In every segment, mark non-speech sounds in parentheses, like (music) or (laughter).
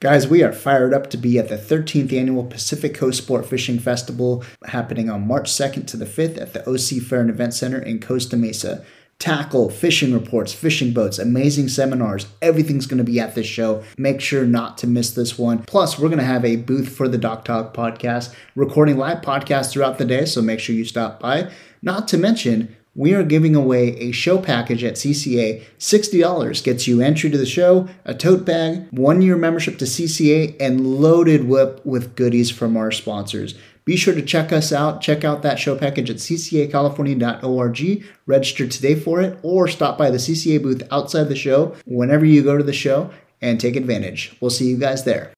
Guys, we are fired up to be at the 13th annual Pacific Coast Sport Fishing Festival happening on March 2nd to the 5th at the OC Fair and Event Center in Costa Mesa. Tackle, fishing reports, fishing boats, amazing seminars, everything's going to be at this show. Make sure not to miss this one. Plus, we're going to have a booth for the Doc Talk podcast, recording live podcasts throughout the day, so make sure you stop by. Not to mention, we are giving away a show package at CCA. $60 gets you entry to the show, a tote bag, one year membership to CCA, and loaded whip with goodies from our sponsors. Be sure to check us out. Check out that show package at ccacalifornia.org. Register today for it or stop by the CCA booth outside the show whenever you go to the show and take advantage. We'll see you guys there.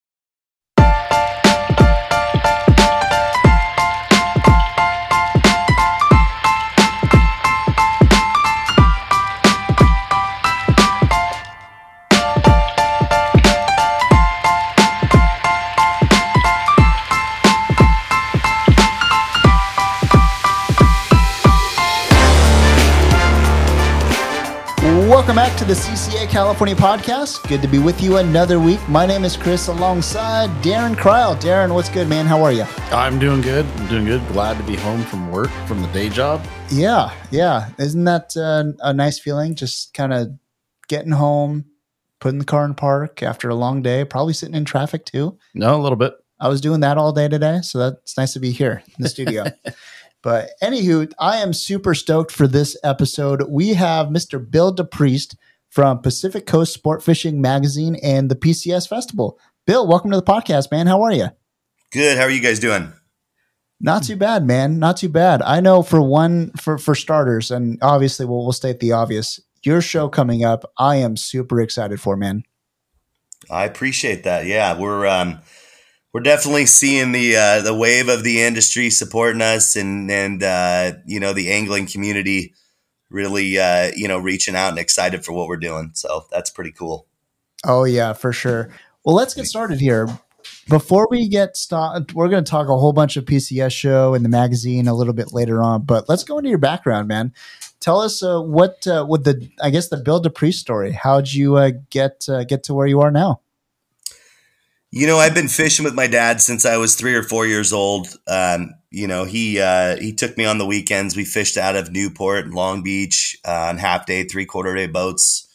Welcome back to the CCA California podcast. Good to be with you another week. My name is Chris alongside Darren Kryl. Darren, what's good, man? How are you? I'm doing good. I'm doing good. Glad to be home from work, from the day job. Yeah, yeah. Isn't that uh, a nice feeling? Just kind of getting home, putting the car in park after a long day, probably sitting in traffic too. No, a little bit. I was doing that all day today, so that's nice to be here in the studio. (laughs) But anywho, I am super stoked for this episode. We have Mr. Bill DePriest from Pacific Coast Sport Fishing Magazine and the PCS Festival. Bill, welcome to the podcast, man. How are you? Good. How are you guys doing? Not too bad, man. Not too bad. I know for one, for for starters, and obviously we'll, we'll state the obvious. Your show coming up, I am super excited for, man. I appreciate that. Yeah, we're um, we're definitely seeing the uh, the wave of the industry supporting us, and and uh, you know the angling community really uh, you know reaching out and excited for what we're doing. So that's pretty cool. Oh yeah, for sure. Well, let's get started here. Before we get started, we're going to talk a whole bunch of PCS show and the magazine a little bit later on. But let's go into your background, man. Tell us uh, what uh, what the I guess the Bill DePriest story. How'd you uh, get uh, get to where you are now? You know, I've been fishing with my dad since I was three or four years old. Um, you know, he uh, he took me on the weekends. We fished out of Newport and Long Beach uh, on half day, three quarter day boats.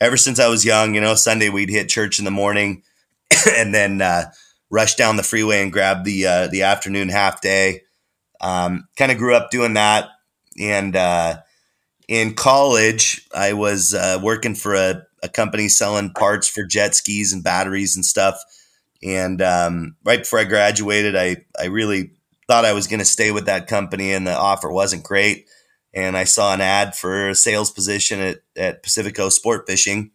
Ever since I was young, you know, Sunday we'd hit church in the morning, (coughs) and then uh, rush down the freeway and grab the uh, the afternoon half day. Um, kind of grew up doing that, and uh, in college, I was uh, working for a, a company selling parts for jet skis and batteries and stuff and um, right before I graduated, I, I really thought I was going to stay with that company, and the offer wasn't great. And I saw an ad for a sales position at, at Pacific Coast Sport Fishing.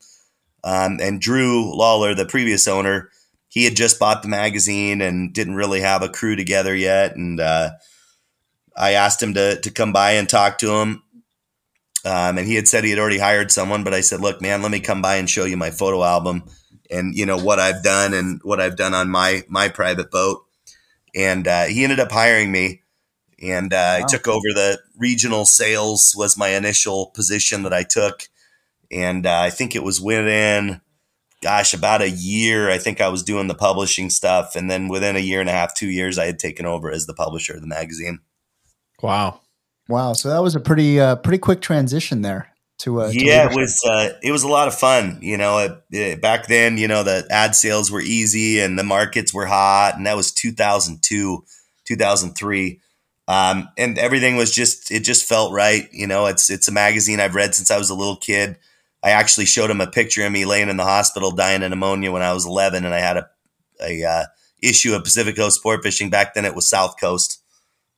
Um, and Drew Lawler, the previous owner, he had just bought the magazine and didn't really have a crew together yet. And uh, I asked him to, to come by and talk to him. Um, and he had said he had already hired someone, but I said, look, man, let me come by and show you my photo album and you know what I've done and what I've done on my my private boat. And uh, he ended up hiring me, and uh, wow. I took over the regional sales was my initial position that I took, and uh, I think it was within, gosh, about a year. I think I was doing the publishing stuff, and then within a year and a half, two years, I had taken over as the publisher of the magazine. Wow. Wow. So that was a pretty uh, pretty quick transition there to uh, yeah to it was uh, it was a lot of fun you know it, it, back then you know the ad sales were easy and the markets were hot and that was 2002 2003 um, and everything was just it just felt right you know it's it's a magazine i've read since i was a little kid. I actually showed him a picture of me laying in the hospital dying of pneumonia when i was 11 and i had a, a uh, issue of pacific coast sport fishing. Back then it was south coast.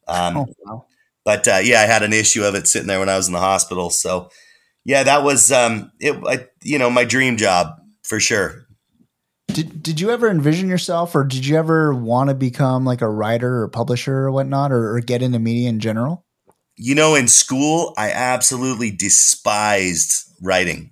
Um, oh, wow. but uh, yeah i had an issue of it sitting there when i was in the hospital. So yeah, that was um, it. I, you know, my dream job for sure. Did Did you ever envision yourself, or did you ever want to become like a writer or publisher or whatnot, or, or get into media in general? You know, in school, I absolutely despised writing.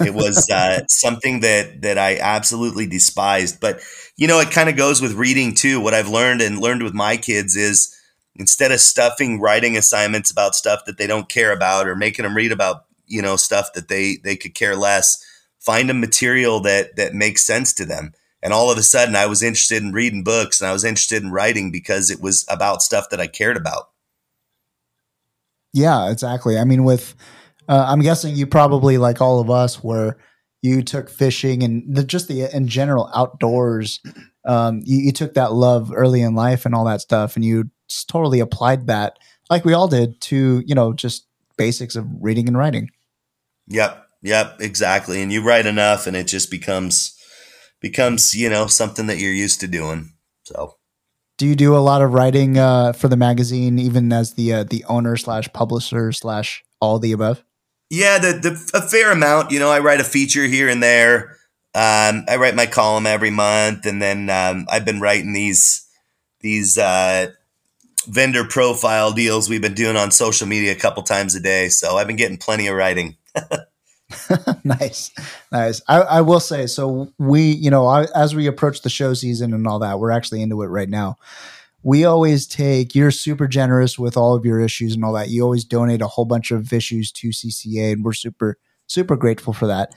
It was uh, (laughs) something that that I absolutely despised. But you know, it kind of goes with reading too. What I've learned and learned with my kids is instead of stuffing writing assignments about stuff that they don't care about or making them read about you know stuff that they they could care less find a material that that makes sense to them And all of a sudden, I was interested in reading books and I was interested in writing because it was about stuff that I cared about. Yeah, exactly. I mean, with, uh, I'm guessing you probably, like all of us, where you took fishing and the, just the in general outdoors. Um, you, you took that love early in life and all that stuff, and you totally applied that, like we all did, to you know just basics of reading and writing. Yep, yep, exactly. And you write enough, and it just becomes becomes you know something that you're used to doing. So, do you do a lot of writing uh, for the magazine, even as the uh, the owner slash publisher slash all the above? Yeah, the, the a fair amount. You know, I write a feature here and there. Um, I write my column every month, and then um, I've been writing these these uh, vendor profile deals we've been doing on social media a couple times a day. So I've been getting plenty of writing. (laughs) nice, nice. I, I, will say so. We, you know, I, as we approach the show season and all that, we're actually into it right now. We always take. You're super generous with all of your issues and all that. You always donate a whole bunch of issues to CCA, and we're super super grateful for that.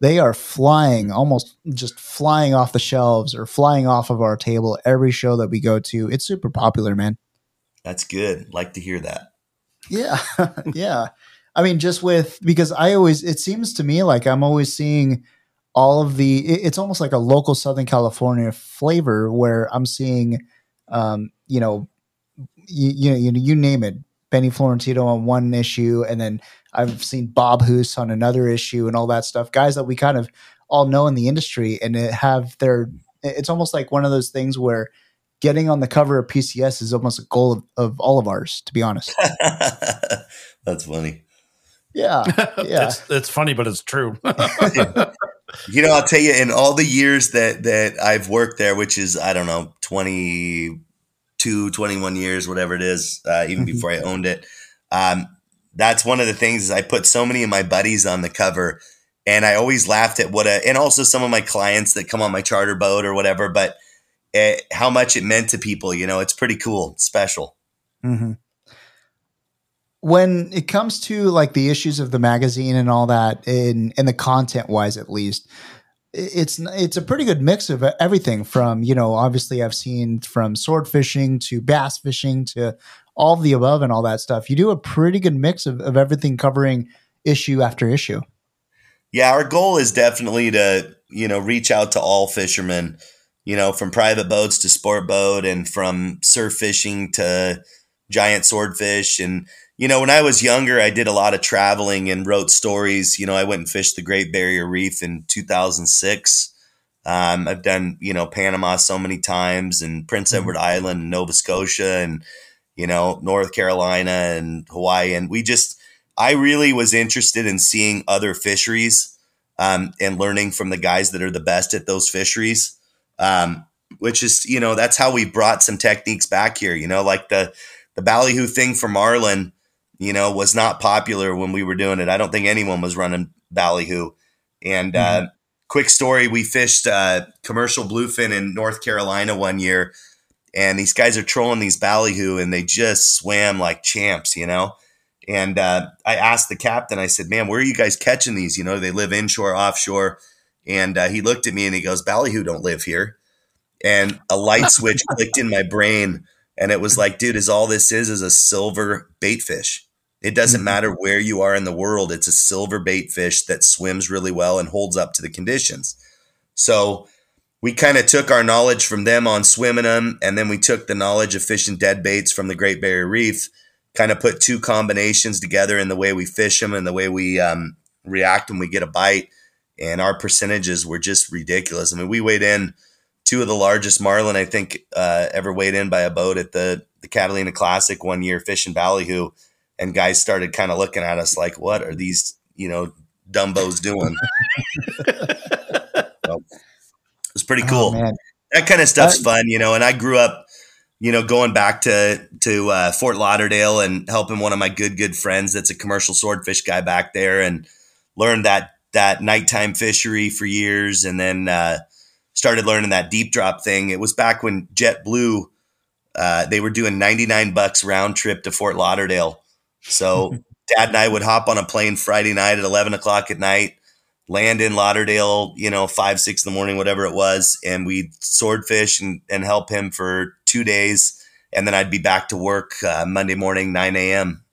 They are flying, almost just flying off the shelves or flying off of our table every show that we go to. It's super popular, man. That's good. Like to hear that. Yeah. (laughs) yeah. I mean, just with because I always it seems to me like I'm always seeing all of the it's almost like a local Southern California flavor where I'm seeing um, you know you, you know you, you name it Benny Florentino on one issue and then I've seen Bob Hoose on another issue and all that stuff. Guys that we kind of all know in the industry and have their it's almost like one of those things where getting on the cover of PCS is almost a goal of, of all of ours to be honest. (laughs) That's funny yeah, (laughs) yeah. it's, it's funny, but it's true. (laughs) you know, I'll tell you, in all the years that that I've worked there, which is I don't know, 22, 21 years, whatever it is, uh, even mm-hmm. before I owned it. Um, that's one of the things is I put so many of my buddies on the cover, and I always laughed at what a, and also some of my clients that come on my charter boat or whatever, but it, how much it meant to people. You know, it's pretty cool, special. Mm-hmm when it comes to like the issues of the magazine and all that in in the content wise at least it's it's a pretty good mix of everything from you know obviously i've seen from sword fishing to bass fishing to all the above and all that stuff. You do a pretty good mix of, of everything covering issue after issue. Yeah our goal is definitely to you know reach out to all fishermen you know from private boats to sport boat and from surf fishing to giant swordfish and you know, when I was younger, I did a lot of traveling and wrote stories. You know, I went and fished the Great Barrier Reef in 2006. Um, I've done, you know, Panama so many times and Prince mm-hmm. Edward Island, and Nova Scotia, and, you know, North Carolina and Hawaii. And we just, I really was interested in seeing other fisheries um, and learning from the guys that are the best at those fisheries. Um, which is, you know, that's how we brought some techniques back here, you know, like the, the ballyhoo thing for marlin you know, was not popular when we were doing it. I don't think anyone was running ballyhoo. And uh, mm-hmm. uh, quick story: we fished uh, commercial bluefin in North Carolina one year, and these guys are trolling these ballyhoo, and they just swam like champs, you know. And uh, I asked the captain, I said, "Man, where are you guys catching these? You know, they live inshore, offshore." And uh, he looked at me and he goes, "Ballyhoo don't live here." And a light switch clicked in my brain, and it was like, "Dude, is all this is is a silver bait fish." It doesn't mm-hmm. matter where you are in the world, it's a silver bait fish that swims really well and holds up to the conditions. So we kind of took our knowledge from them on swimming them, and then we took the knowledge of fishing dead baits from the Great Barrier Reef, kind of put two combinations together in the way we fish them and the way we um, react when we get a bite. And our percentages were just ridiculous. I mean, we weighed in two of the largest marlin I think uh, ever weighed in by a boat at the the Catalina Classic one year fishing ballyhoo and guys started kind of looking at us like, "What are these, you know, dumbos doing?" (laughs) so, it was pretty cool. Oh, that kind of stuff's fun, you know. And I grew up, you know, going back to to uh, Fort Lauderdale and helping one of my good good friends that's a commercial swordfish guy back there, and learned that that nighttime fishery for years, and then uh, started learning that deep drop thing. It was back when JetBlue. Uh, they were doing 99 bucks round trip to Fort Lauderdale so dad and I would hop on a plane Friday night at 11 o'clock at night, land in Lauderdale, you know, five, six in the morning, whatever it was, and we'd swordfish and, and help him for two days. And then I'd be back to work uh, Monday morning, 9 a.m.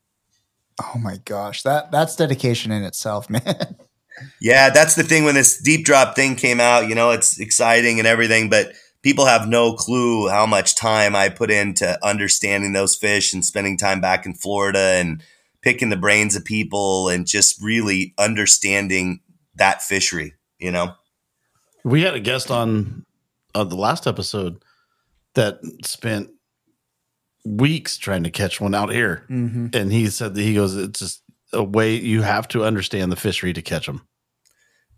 Oh my gosh. That that's dedication in itself, (laughs) man. yeah, that's the thing when this deep drop thing came out, you know, it's exciting and everything, but people have no clue how much time I put into understanding those fish and spending time back in Florida and picking the brains of people and just really understanding that fishery, you know? We had a guest on uh, the last episode that spent weeks trying to catch one out here. Mm-hmm. And he said that he goes, it's just a way you have to understand the fishery to catch them.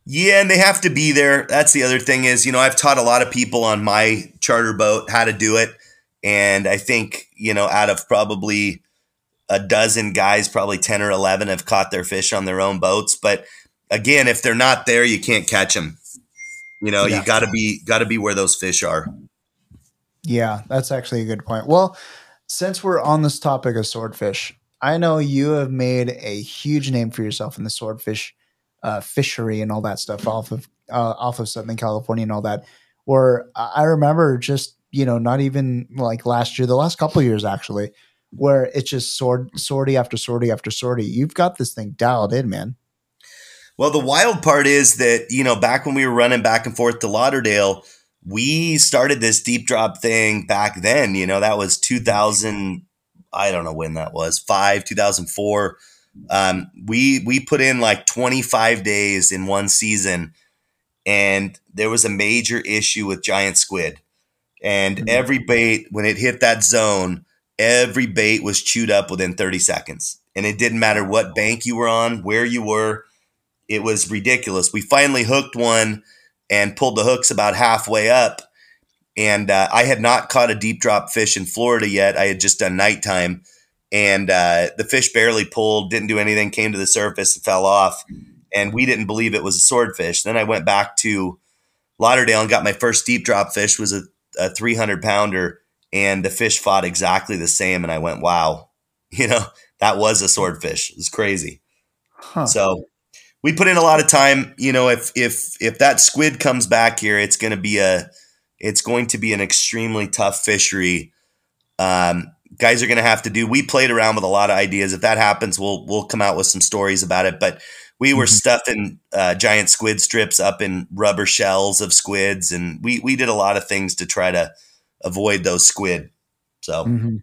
Yeah, and they have to be there. That's the other thing is, you know, I've taught a lot of people on my charter boat how to do it. And I think, you know, out of probably a dozen guys, probably 10 or 11 have caught their fish on their own boats. But again, if they're not there, you can't catch them. You know, yeah. you got to be got to be where those fish are. Yeah, that's actually a good point. Well, since we're on this topic of swordfish, I know you have made a huge name for yourself in the swordfish uh, fishery and all that stuff off of uh, off of Southern California and all that. Where I remember just you know not even like last year, the last couple years actually, where it's just sword sortie after sortie after sortie. You've got this thing dialed in, man. Well, the wild part is that you know back when we were running back and forth to Lauderdale, we started this deep drop thing back then. You know that was 2000. I don't know when that was five 2004 um, we we put in like 25 days in one season, and there was a major issue with giant squid. And mm-hmm. every bait, when it hit that zone, every bait was chewed up within 30 seconds. And it didn't matter what bank you were on, where you were, it was ridiculous. We finally hooked one and pulled the hooks about halfway up. And uh, I had not caught a deep drop fish in Florida yet. I had just done nighttime and uh, the fish barely pulled, didn't do anything, came to the surface and fell off. And we didn't believe it was a swordfish. Then I went back to Lauderdale and got my first deep drop fish was a, a 300 pounder, and the fish fought exactly the same. And I went, wow, (laughs) you know, that was a swordfish. It was crazy. Huh. So we put in a lot of time. You know, if if if that squid comes back here, it's going to be a it's going to be an extremely tough fishery. Um, guys are going to have to do. We played around with a lot of ideas. If that happens, we'll we'll come out with some stories about it. But we were mm-hmm. stuffing uh, giant squid strips up in rubber shells of squids, and we we did a lot of things to try to avoid those squid. So mm-hmm.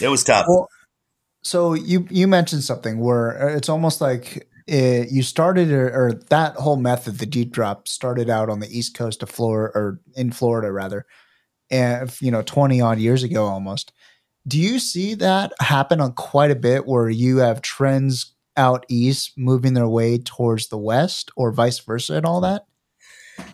it was tough. Well, so you you mentioned something where uh, it's almost like it, you started or, or, that whole method, the deep drop, started out on the east coast of Florida or in Florida rather, and you know twenty odd years ago almost. Do you see that happen on quite a bit where you have trends out east moving their way towards the west or vice versa and all that?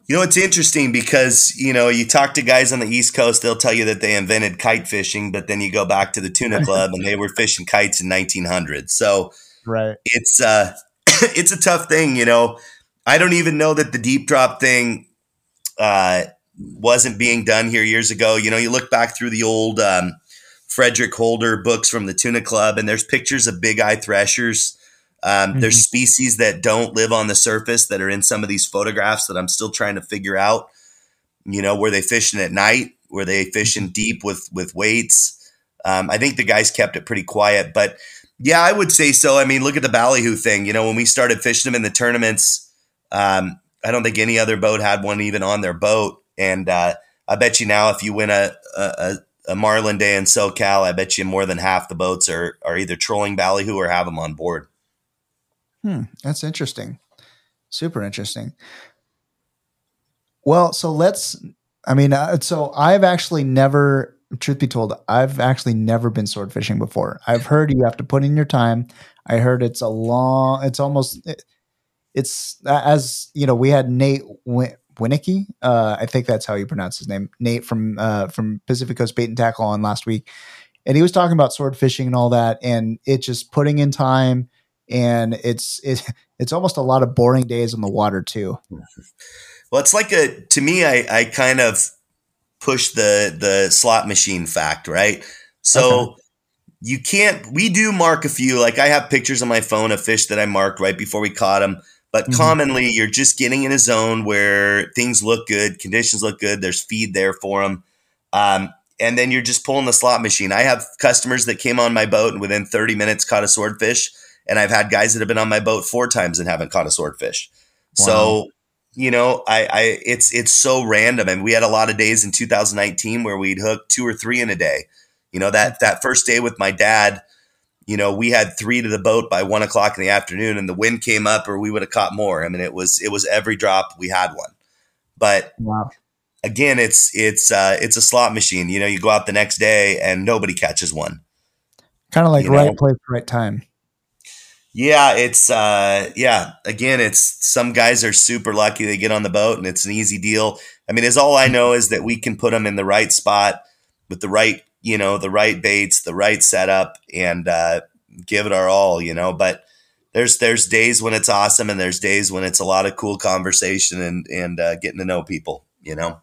You know, it's interesting because, you know, you talk to guys on the East Coast, they'll tell you that they invented kite fishing, but then you go back to the tuna (laughs) club and they were fishing kites in 1900. So, right. It's uh (coughs) it's a tough thing, you know. I don't even know that the deep drop thing uh wasn't being done here years ago. You know, you look back through the old um Frederick Holder books from the Tuna Club, and there's pictures of big eye threshers. Um, mm-hmm. There's species that don't live on the surface that are in some of these photographs that I'm still trying to figure out. You know, were they fishing at night? Were they fishing mm-hmm. deep with with weights? Um, I think the guys kept it pretty quiet, but yeah, I would say so. I mean, look at the ballyhoo thing. You know, when we started fishing them in the tournaments, um, I don't think any other boat had one even on their boat. And uh, I bet you now, if you win a, a, a Marlin Day in SoCal, I bet you more than half the boats are are either trolling ballyhoo or have them on board. Hmm, that's interesting. Super interesting. Well, so let's. I mean, uh, so I've actually never. Truth be told, I've actually never been sword fishing before. I've heard you have to put in your time. I heard it's a long. It's almost. It, it's as you know. We had Nate Winicki. Uh, I think that's how you pronounce his name. Nate from uh, from Pacific Coast Bait and Tackle on last week, and he was talking about sword fishing and all that, and it just putting in time, and it's it, (laughs) it's almost a lot of boring days on the water too. (laughs) Well, it's like a to me, I I kind of push the the slot machine fact, right? So. Okay. You can't. We do mark a few. Like I have pictures on my phone of fish that I marked right before we caught them But mm-hmm. commonly, you're just getting in a zone where things look good, conditions look good, there's feed there for them. Um, and then you're just pulling the slot machine. I have customers that came on my boat and within 30 minutes caught a swordfish. And I've had guys that have been on my boat four times and haven't caught a swordfish. Wow. So, you know, I, I, it's, it's so random. And we had a lot of days in 2019 where we'd hook two or three in a day. You know, that, that first day with my dad, you know, we had three to the boat by one o'clock in the afternoon and the wind came up or we would have caught more. I mean, it was, it was every drop we had one. But wow again, it's it's uh, it's a slot machine. You know, you go out the next day and nobody catches one. Kind of like you right know? place, right time. Yeah, it's uh, yeah. Again, it's some guys are super lucky they get on the boat and it's an easy deal. I mean, is all I know is that we can put them in the right spot with the right, you know, the right baits, the right setup, and uh, give it our all. You know, but there's there's days when it's awesome and there's days when it's a lot of cool conversation and and uh, getting to know people. You know.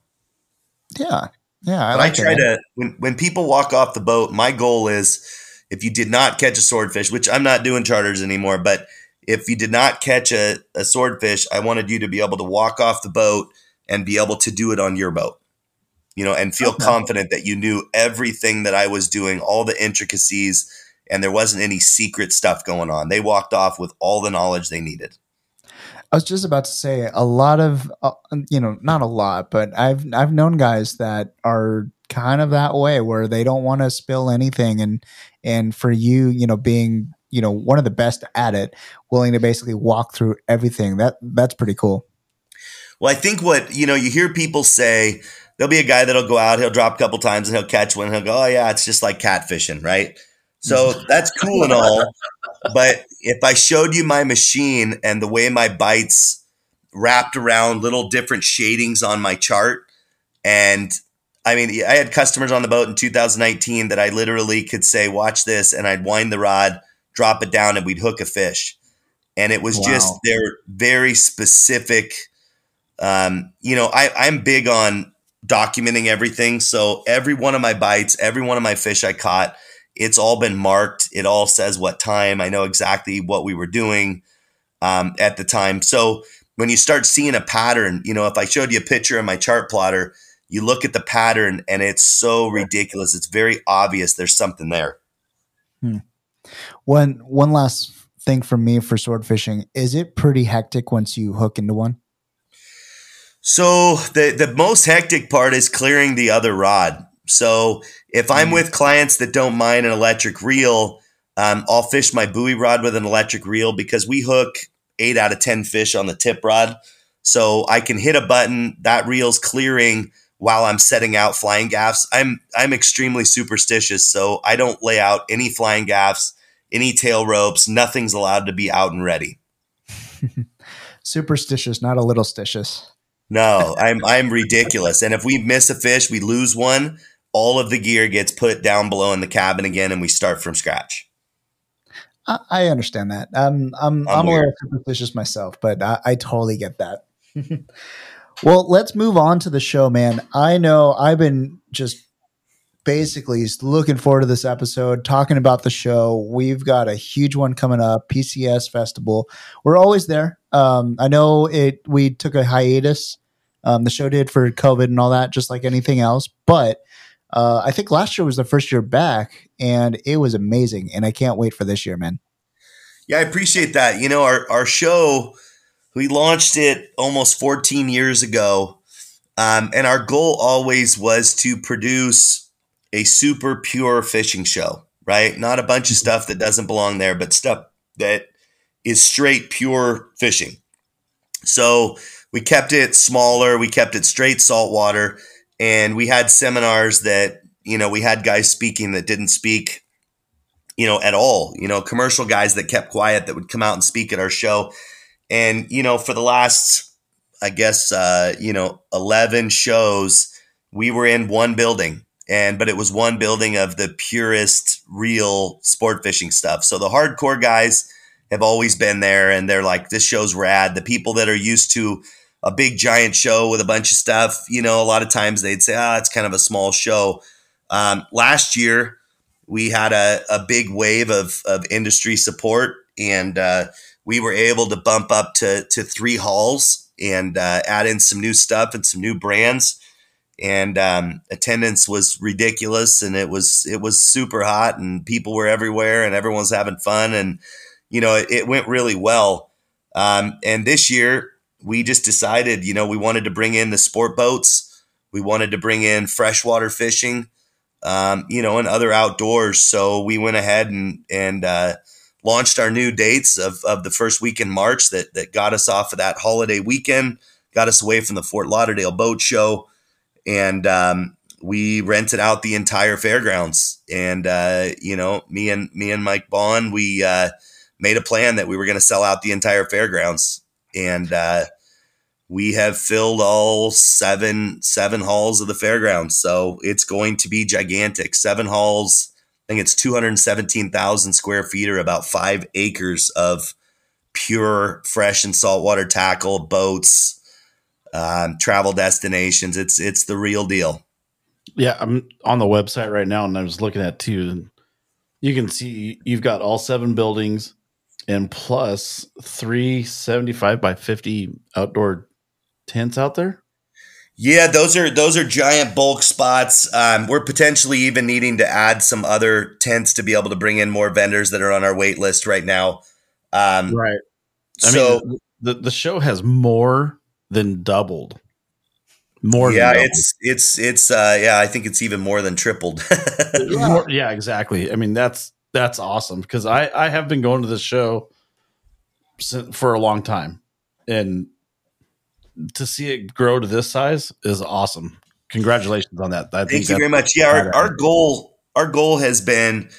Yeah. Yeah. I, like I try to, when, when people walk off the boat, my goal is if you did not catch a swordfish, which I'm not doing charters anymore, but if you did not catch a, a swordfish, I wanted you to be able to walk off the boat and be able to do it on your boat, you know, and feel okay. confident that you knew everything that I was doing, all the intricacies, and there wasn't any secret stuff going on. They walked off with all the knowledge they needed. I was just about to say a lot of uh, you know not a lot, but I've I've known guys that are kind of that way where they don't want to spill anything and and for you you know being you know one of the best at it willing to basically walk through everything that that's pretty cool well i think what you know you hear people say there'll be a guy that'll go out he'll drop a couple times and he'll catch one he'll go oh yeah it's just like catfishing right so (laughs) that's cool and all but if I showed you my machine and the way my bites wrapped around little different shadings on my chart, and I mean, I had customers on the boat in 2019 that I literally could say, "Watch this," and I'd wind the rod, drop it down, and we'd hook a fish. And it was wow. just they're very specific. Um, you know, I, I'm big on documenting everything. So every one of my bites, every one of my fish I caught, it's all been marked. It all says what time. I know exactly what we were doing um, at the time. So when you start seeing a pattern, you know, if I showed you a picture of my chart plotter, you look at the pattern and it's so ridiculous. It's very obvious there's something there. Hmm. One one last thing for me for sword fishing is it pretty hectic once you hook into one? So the the most hectic part is clearing the other rod. So if I'm mm. with clients that don't mind an electric reel, um, I'll fish my buoy rod with an electric reel because we hook eight out of 10 fish on the tip rod. So I can hit a button, that reel's clearing while I'm setting out flying gaffs. I'm, I'm extremely superstitious. So I don't lay out any flying gaffs, any tail ropes. Nothing's allowed to be out and ready. (laughs) superstitious, not a little stitious. No, I'm, I'm ridiculous. And if we miss a fish, we lose one all of the gear gets put down below in the cabin again, and we start from scratch. I, I understand that. Um, I'm I'm, I'm a little superstitious myself, but I, I totally get that. (laughs) well, let's move on to the show, man. I know I've been just basically looking forward to this episode, talking about the show. We've got a huge one coming up, PCS Festival. We're always there. Um, I know it. We took a hiatus. Um, the show did for COVID and all that, just like anything else. But uh, I think last year was the first year back, and it was amazing. And I can't wait for this year, man. Yeah, I appreciate that. You know, our our show, we launched it almost 14 years ago, um, and our goal always was to produce a super pure fishing show. Right, not a bunch of stuff that doesn't belong there, but stuff that is straight pure fishing. So we kept it smaller. We kept it straight saltwater and we had seminars that you know we had guys speaking that didn't speak you know at all you know commercial guys that kept quiet that would come out and speak at our show. And you know for the last i guess uh you know 11 shows we were in one building. And but it was one building of the purest real sport fishing stuff. So the hardcore guys have always been there and they're like this show's rad. The people that are used to a big giant show with a bunch of stuff, you know, a lot of times they'd say, ah, it's kind of a small show. Um, last year, we had a, a big wave of, of industry support and uh, we were able to bump up to to three halls and uh, add in some new stuff and some new brands. And um, attendance was ridiculous, and it was it was super hot, and people were everywhere, and everyone was having fun, and you know it, it went really well. Um, and this year, we just decided, you know, we wanted to bring in the sport boats, we wanted to bring in freshwater fishing, um, you know, and other outdoors. So we went ahead and and uh, launched our new dates of, of the first week in March that that got us off of that holiday weekend, got us away from the Fort Lauderdale Boat Show, and um, we rented out the entire fairgrounds. And uh, you know, me and me and Mike Bond, we uh, made a plan that we were going to sell out the entire fairgrounds, and uh, we have filled all seven seven halls of the fairgrounds. So it's going to be gigantic. Seven halls. I think it's 217,000 square feet or about five acres of pure fresh and saltwater tackle, boats, um, travel destinations. It's it's the real deal. Yeah, I'm on the website right now, and I was looking at too. You can see you've got all seven buildings, and plus three seventy-five by fifty outdoor tents out there. Yeah, those are those are giant bulk spots. Um, we're potentially even needing to add some other tents to be able to bring in more vendors that are on our wait list right now. Um, right. I so mean, the the show has more than doubled. More. yeah, than it's it's it's uh, yeah, I think it's even more than tripled. (laughs) yeah. More, yeah, exactly. I mean, that's that's awesome because I I have been going to this show for a long time, and to see it grow to this size is awesome. Congratulations on that. I Thank you very much. Yeah, our, our goal our goal has been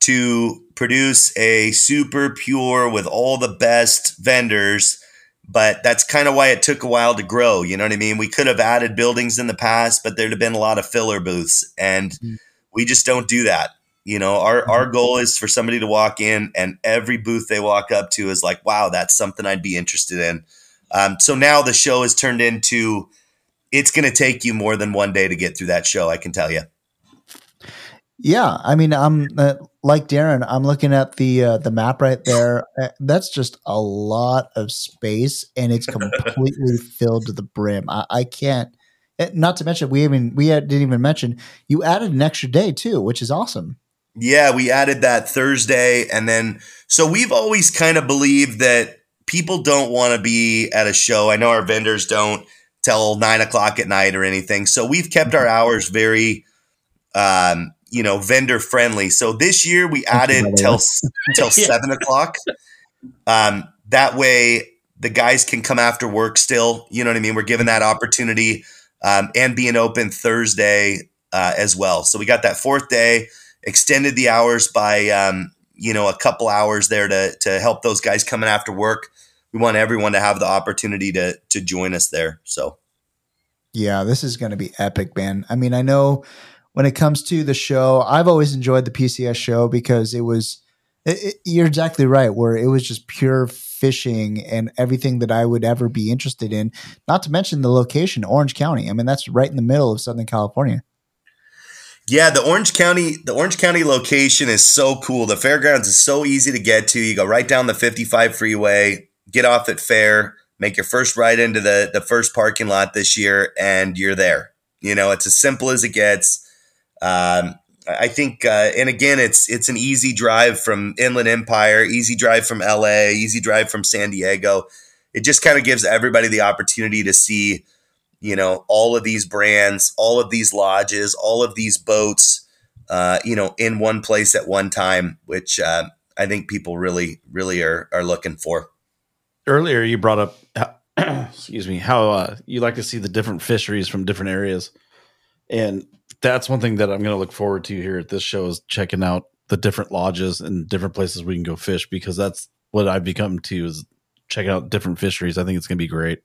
to produce a super pure with all the best vendors but that's kind of why it took a while to grow. You know what I mean? We could have added buildings in the past, but there'd have been a lot of filler booths, and mm-hmm. we just don't do that. You know, our mm-hmm. our goal is for somebody to walk in, and every booth they walk up to is like, "Wow, that's something I'd be interested in." Um, so now the show has turned into it's going to take you more than one day to get through that show. I can tell you. Yeah, I mean, I'm uh, like Darren. I'm looking at the uh, the map right there. Uh, that's just a lot of space, and it's completely (laughs) filled to the brim. I, I can't. Eh, not to mention, we even we didn't even mention you added an extra day too, which is awesome. Yeah, we added that Thursday, and then so we've always kind of believed that people don't want to be at a show. I know our vendors don't till nine o'clock at night or anything, so we've kept our hours very um, you know vendor friendly. So this year we added till till (laughs) seven o'clock. Um, that way the guys can come after work still. You know what I mean? We're given that opportunity um, and being open Thursday uh, as well. So we got that fourth day, extended the hours by um, you know a couple hours there to to help those guys coming after work. We want everyone to have the opportunity to to join us there. So. Yeah, this is going to be epic, man. I mean, I know when it comes to the show, I've always enjoyed the PCS show because it was. It, it, you're exactly right. Where it was just pure fishing and everything that I would ever be interested in. Not to mention the location, Orange County. I mean, that's right in the middle of Southern California. Yeah, the Orange County, the Orange County location is so cool. The fairgrounds is so easy to get to. You go right down the 55 freeway, get off at Fair, make your first ride into the the first parking lot this year, and you're there. You know, it's as simple as it gets. Um, I think, uh, and again, it's it's an easy drive from Inland Empire, easy drive from LA, easy drive from San Diego. It just kind of gives everybody the opportunity to see, you know, all of these brands, all of these lodges, all of these boats, uh, you know, in one place at one time, which uh, I think people really, really are are looking for. Earlier, you brought up, (clears throat) excuse me, how uh, you like to see the different fisheries from different areas, and that's one thing that I'm going to look forward to here at this show is checking out the different lodges and different places we can go fish because that's what I've become to is checking out different fisheries. I think it's going to be great.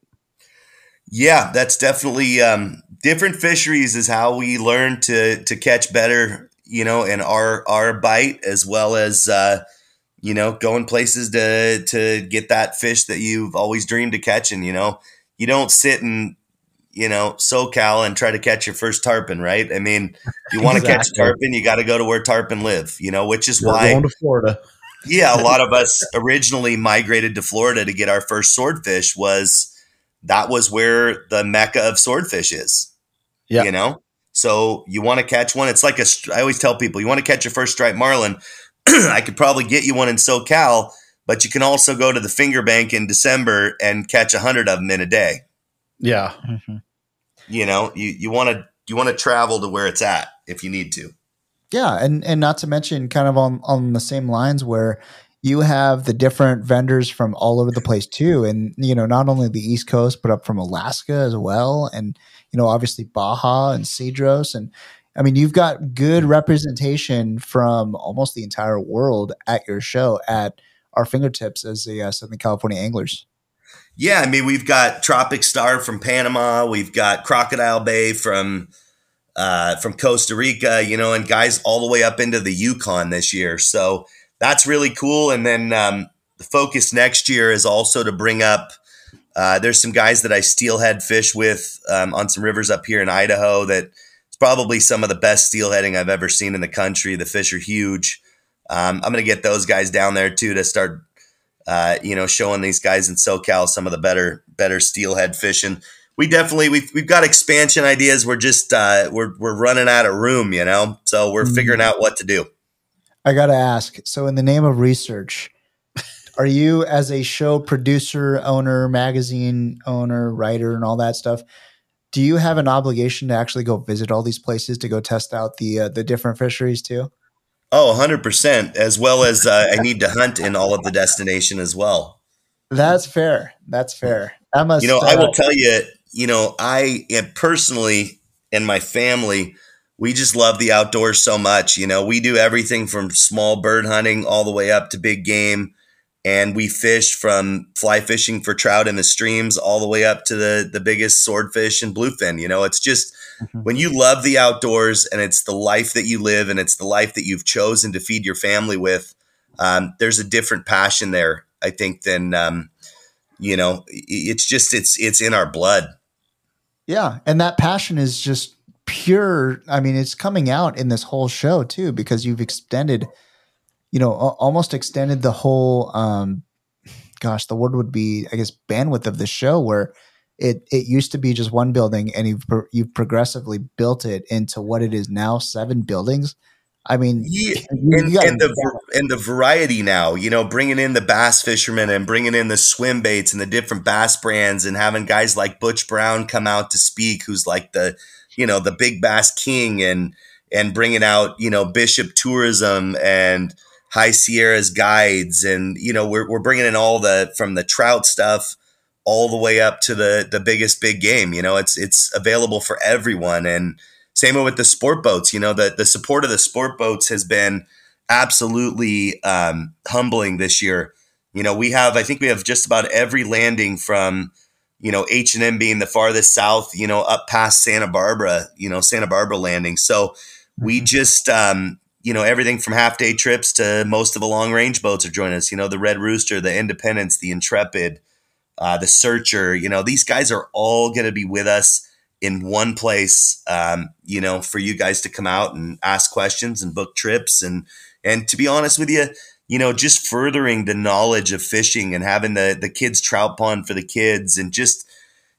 Yeah, that's definitely um, different fisheries is how we learn to to catch better, you know, in our our bite as well as uh, you know going places to to get that fish that you've always dreamed of catching. You know, you don't sit and you know, SoCal and try to catch your first tarpon, right? I mean, you want to exactly. catch tarpon, you got to go to where tarpon live, you know, which is You're why going to Florida. yeah, a lot of (laughs) us originally migrated to Florida to get our first swordfish. Was that was where the mecca of swordfish is? Yeah. you know. So you want to catch one? It's like a. str- I always tell people, you want to catch your first striped marlin. (clears throat) I could probably get you one in SoCal, but you can also go to the Finger Bank in December and catch a hundred of them in a day. Yeah. Mm-hmm. You know, you you want to you want to travel to where it's at if you need to. Yeah, and and not to mention kind of on on the same lines where you have the different vendors from all over the place too, and you know not only the East Coast but up from Alaska as well, and you know obviously Baja and Cedros, and I mean you've got good representation from almost the entire world at your show at our fingertips as the uh, Southern California anglers. Yeah, I mean we've got Tropic Star from Panama, we've got Crocodile Bay from uh, from Costa Rica, you know, and guys all the way up into the Yukon this year. So that's really cool. And then um, the focus next year is also to bring up. Uh, there's some guys that I steelhead fish with um, on some rivers up here in Idaho. That it's probably some of the best steelheading I've ever seen in the country. The fish are huge. Um, I'm going to get those guys down there too to start uh, you know, showing these guys in SoCal some of the better better steelhead fishing. We definitely we've we've got expansion ideas. We're just uh, we're we're running out of room, you know, so we're Mhm. figuring out what to do. I got to ask. So, in the name of research, are you, as a show producer, owner, magazine owner, writer, and all that stuff, do you have an obligation to actually go visit all these places to go test out the uh, the different fisheries too? Oh, 100%, as well as uh, I need to hunt in all of the destination as well. That's fair. That's fair. That must. You know, I uh, will tell you, you know, I personally and my family, we just love the outdoors so much. You know, we do everything from small bird hunting all the way up to big game. And we fish from fly fishing for trout in the streams all the way up to the, the biggest swordfish and bluefin. You know, it's just Mhm. when you love the outdoors and it's the life that you live and it's the life that you've chosen to feed your family with, um, there's a different passion there, I think, than, um, you know, it's just, it's, it's in our blood. Yeah, and that passion is just pure. I mean, it's coming out in this whole show too because you've extended, you know, al- almost extended the whole. um Gosh, the word would be, I guess, bandwidth of the show where it it used to be just one building, and you've pro- you've progressively built it into what it is now, seven buildings. I mean, Yeah, you- and, you and the and the variety now, you know, bringing in the bass fishermen and bringing in the swim baits and the different bass brands and having guys like Butch Brown come out to speak, who's like the you know the big bass king, and and bringing out you know Bishop Tourism and High Sierra's guides, and you know we're we're bringing in all the from the trout stuff all the way up to the the biggest big game. You know, it's it's available for everyone and same with the sport boats. You know, the the support of the sport boats has been absolutely um, humbling this year. You know, we have I think we have just about every landing from you know H and M being the farthest south. You know, up past Santa Barbara. You know, Santa Barbara landing. So we Mhm. just um, you know everything from half day trips to most of the long range boats are joining us. You know, the Red Rooster, the Independence, the Intrepid, uh, the Searcher. You know, these guys are all going to be with us in one place. Um, you know, for you guys to come out and ask questions and book trips and and to be honest with you, you know, just furthering the knowledge of fishing and having the the kids trout pond for the kids and just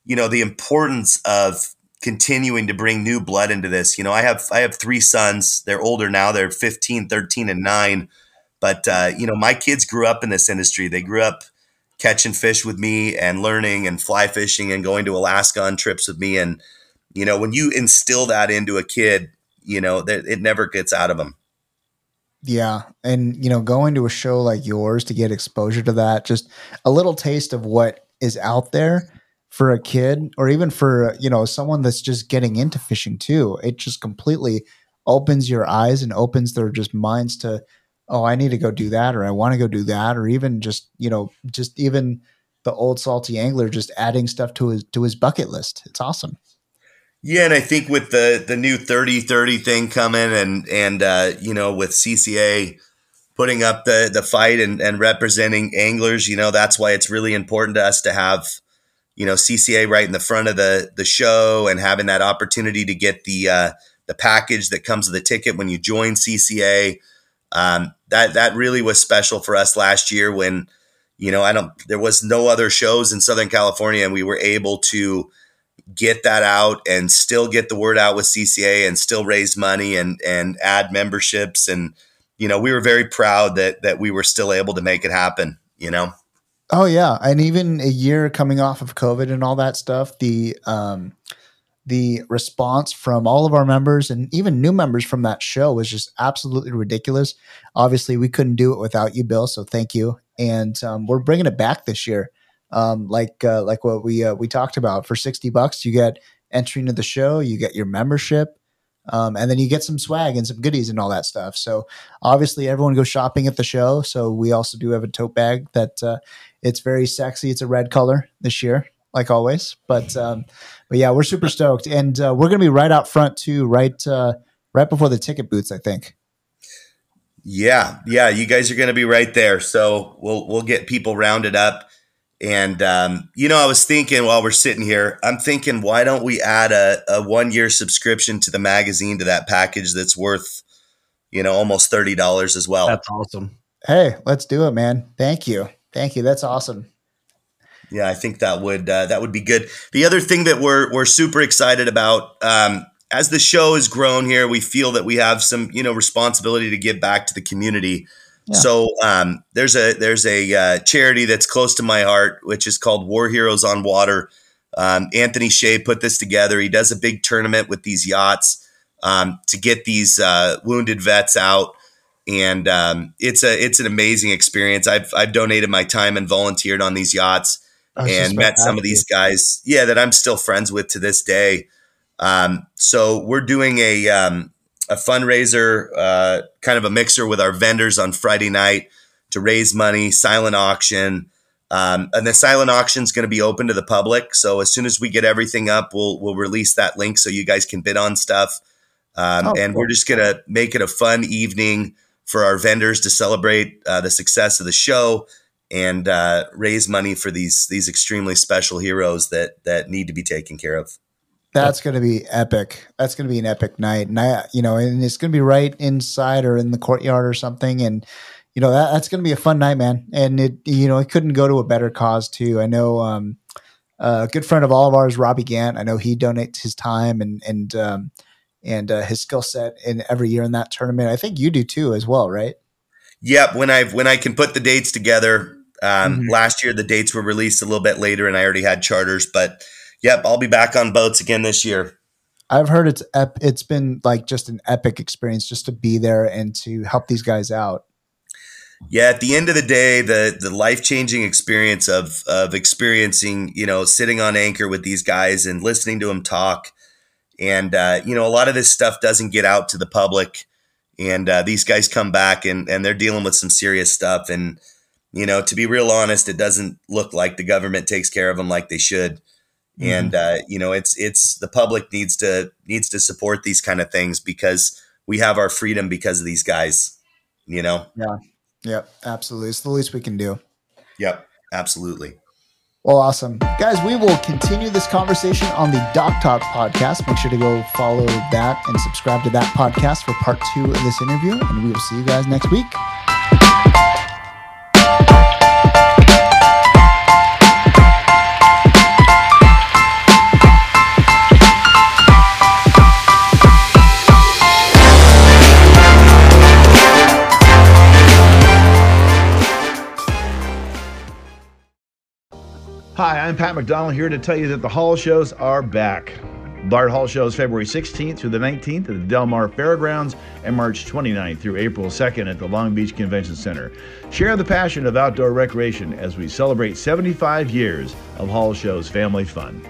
you know the importance of continuing to bring new blood into this. You know, I have I have three sons. They're older now. They're 15, 13 and 9. But uh, you know, my kids grew up in this industry. They grew up catching fish with me and learning and fly fishing and going to Alaska on trips with me and you know, when you instill that into a kid, you know, it never gets out of them. Yeah. And, you know, going to a show like yours to get exposure to that, just a little taste of what is out there for a kid or even for, you know, someone that's just getting into fishing too. It just completely opens your eyes and opens their just minds to, oh, I need to go do that or I want to go do that or even just, you know, just even the old salty angler just adding stuff to his to his bucket list. It's awesome. Yeah, and I think with the the new 30-30 thing coming and and uh, you know, with CCA putting up the the fight and, and representing anglers, you know, that's why it's really important to us to have, you know, CCA right in the front of the the show and having that opportunity to get the uh the package that comes with the ticket when you join CCA. Um, that that really was special for us last year when you know I don't there was no other shows in Southern California and we were able to get that out and still get the word out with CCA and still raise money and and add memberships. And you know we were very proud that that we were still able to make it happen you know? Oh yeah. And even a year coming off of covid and all that stuff the um the response from all of our members and even new members from that show was just absolutely ridiculous. Obviously we couldn't do it without you bill so thank you. And um, we're bringing it back this year um, like uh, like what we uh, we talked about. For sixty bucks, you get entry into the show, you get your membership, um, and then you get some swag and some goodies and all that stuff. So obviously, everyone goes shopping at the show. So we also do have a tote bag that uh, it's very sexy. It's a red color this year, like always. But um, but yeah, we're super stoked, and uh, we're gonna be right out front too, right uh, right before the ticket booths, I think. Yeah, yeah, you guys are going to be right there, so we'll we'll get people rounded up. And um, you know, I was thinking while we're sitting here, I'm thinking, why don't we add a, a one year subscription to the magazine to that package that's worth, you know, almost thirty dollars as well. That's awesome. Hey, let's do it, man. Thank you, thank you. That's awesome. Yeah, I think that would uh, that would be good. The other thing that we're we're super excited about um, as the show has grown here, we feel that we have some you know responsibility to give back to the community. So um, there's a there's a uh, charity that's close to my heart, which is called War Heroes on Water. Um, Anthony Shea put this together. He does a big tournament with these yachts um, to get these uh, wounded vets out, and um, it's a it's an amazing experience. I've I've donated my time and volunteered on these yachts and met some of these guys. Yeah, that I'm still friends with to this day. Um, so we're doing a um, a fundraiser, uh, kind of a mixer with our vendors on Friday night to raise money, silent auction. Um, and the silent auction is going to be open to the public. So as soon as we get everything up, we'll we'll release that link so you guys can bid on stuff. Um, oh, and cool. we're just going to make it a fun evening for our vendors to celebrate uh, the success of the show and uh, raise money for these these extremely special heroes that that need to be taken care of. That's going to be epic. That's going to be an epic night, and I, you know, and it's going to be right inside or in the courtyard or something, and you know that, that's going to be a fun night, man. And it, you know, it couldn't go to a better cause too. I know um, a good friend of all of ours, Robbie Gant. I know he donates his time and and um, and uh, his skill set in every year in that tournament. I think you do too, as well, right? Yep. When I when I can put the dates together. Um, mm-hmm. Last year, the dates were released a little bit later, and I already had charters, but yep, I'll be back on boats again this year. I've heard it's ep- it's been like just an epic experience just to be there and to help these guys out. Yeah, at the end of the day, the the life changing experience of of experiencing, you know, sitting on anchor with these guys and listening to them talk, and uh, you know, a lot of this stuff doesn't get out to the public, and uh, these guys come back and and they're dealing with some serious stuff, and you know, to be real honest, it doesn't look like the government takes care of them like they should. Mm-hmm. And uh, you know, it's it's the public needs to needs to support these kind of things because we have our freedom because of these guys. You know. Yeah. Yep. Absolutely. It's the least we can do. Yep. Absolutely. Well, awesome. Guys, we will continue this conversation on the Dock Talk podcast. Make sure to go follow that and subscribe to that podcast for part two of this interview. And we will see you guys next week. Hi, I'm Pat McDonald here to tell you that the Hall shows are back. Fred Hall shows February 16th through the 19th at the Del Mar Fairgrounds and March 29th through April 2nd at the Long Beach Convention Center. Share the passion of outdoor recreation as we celebrate 75 years of Hall Show's family fun.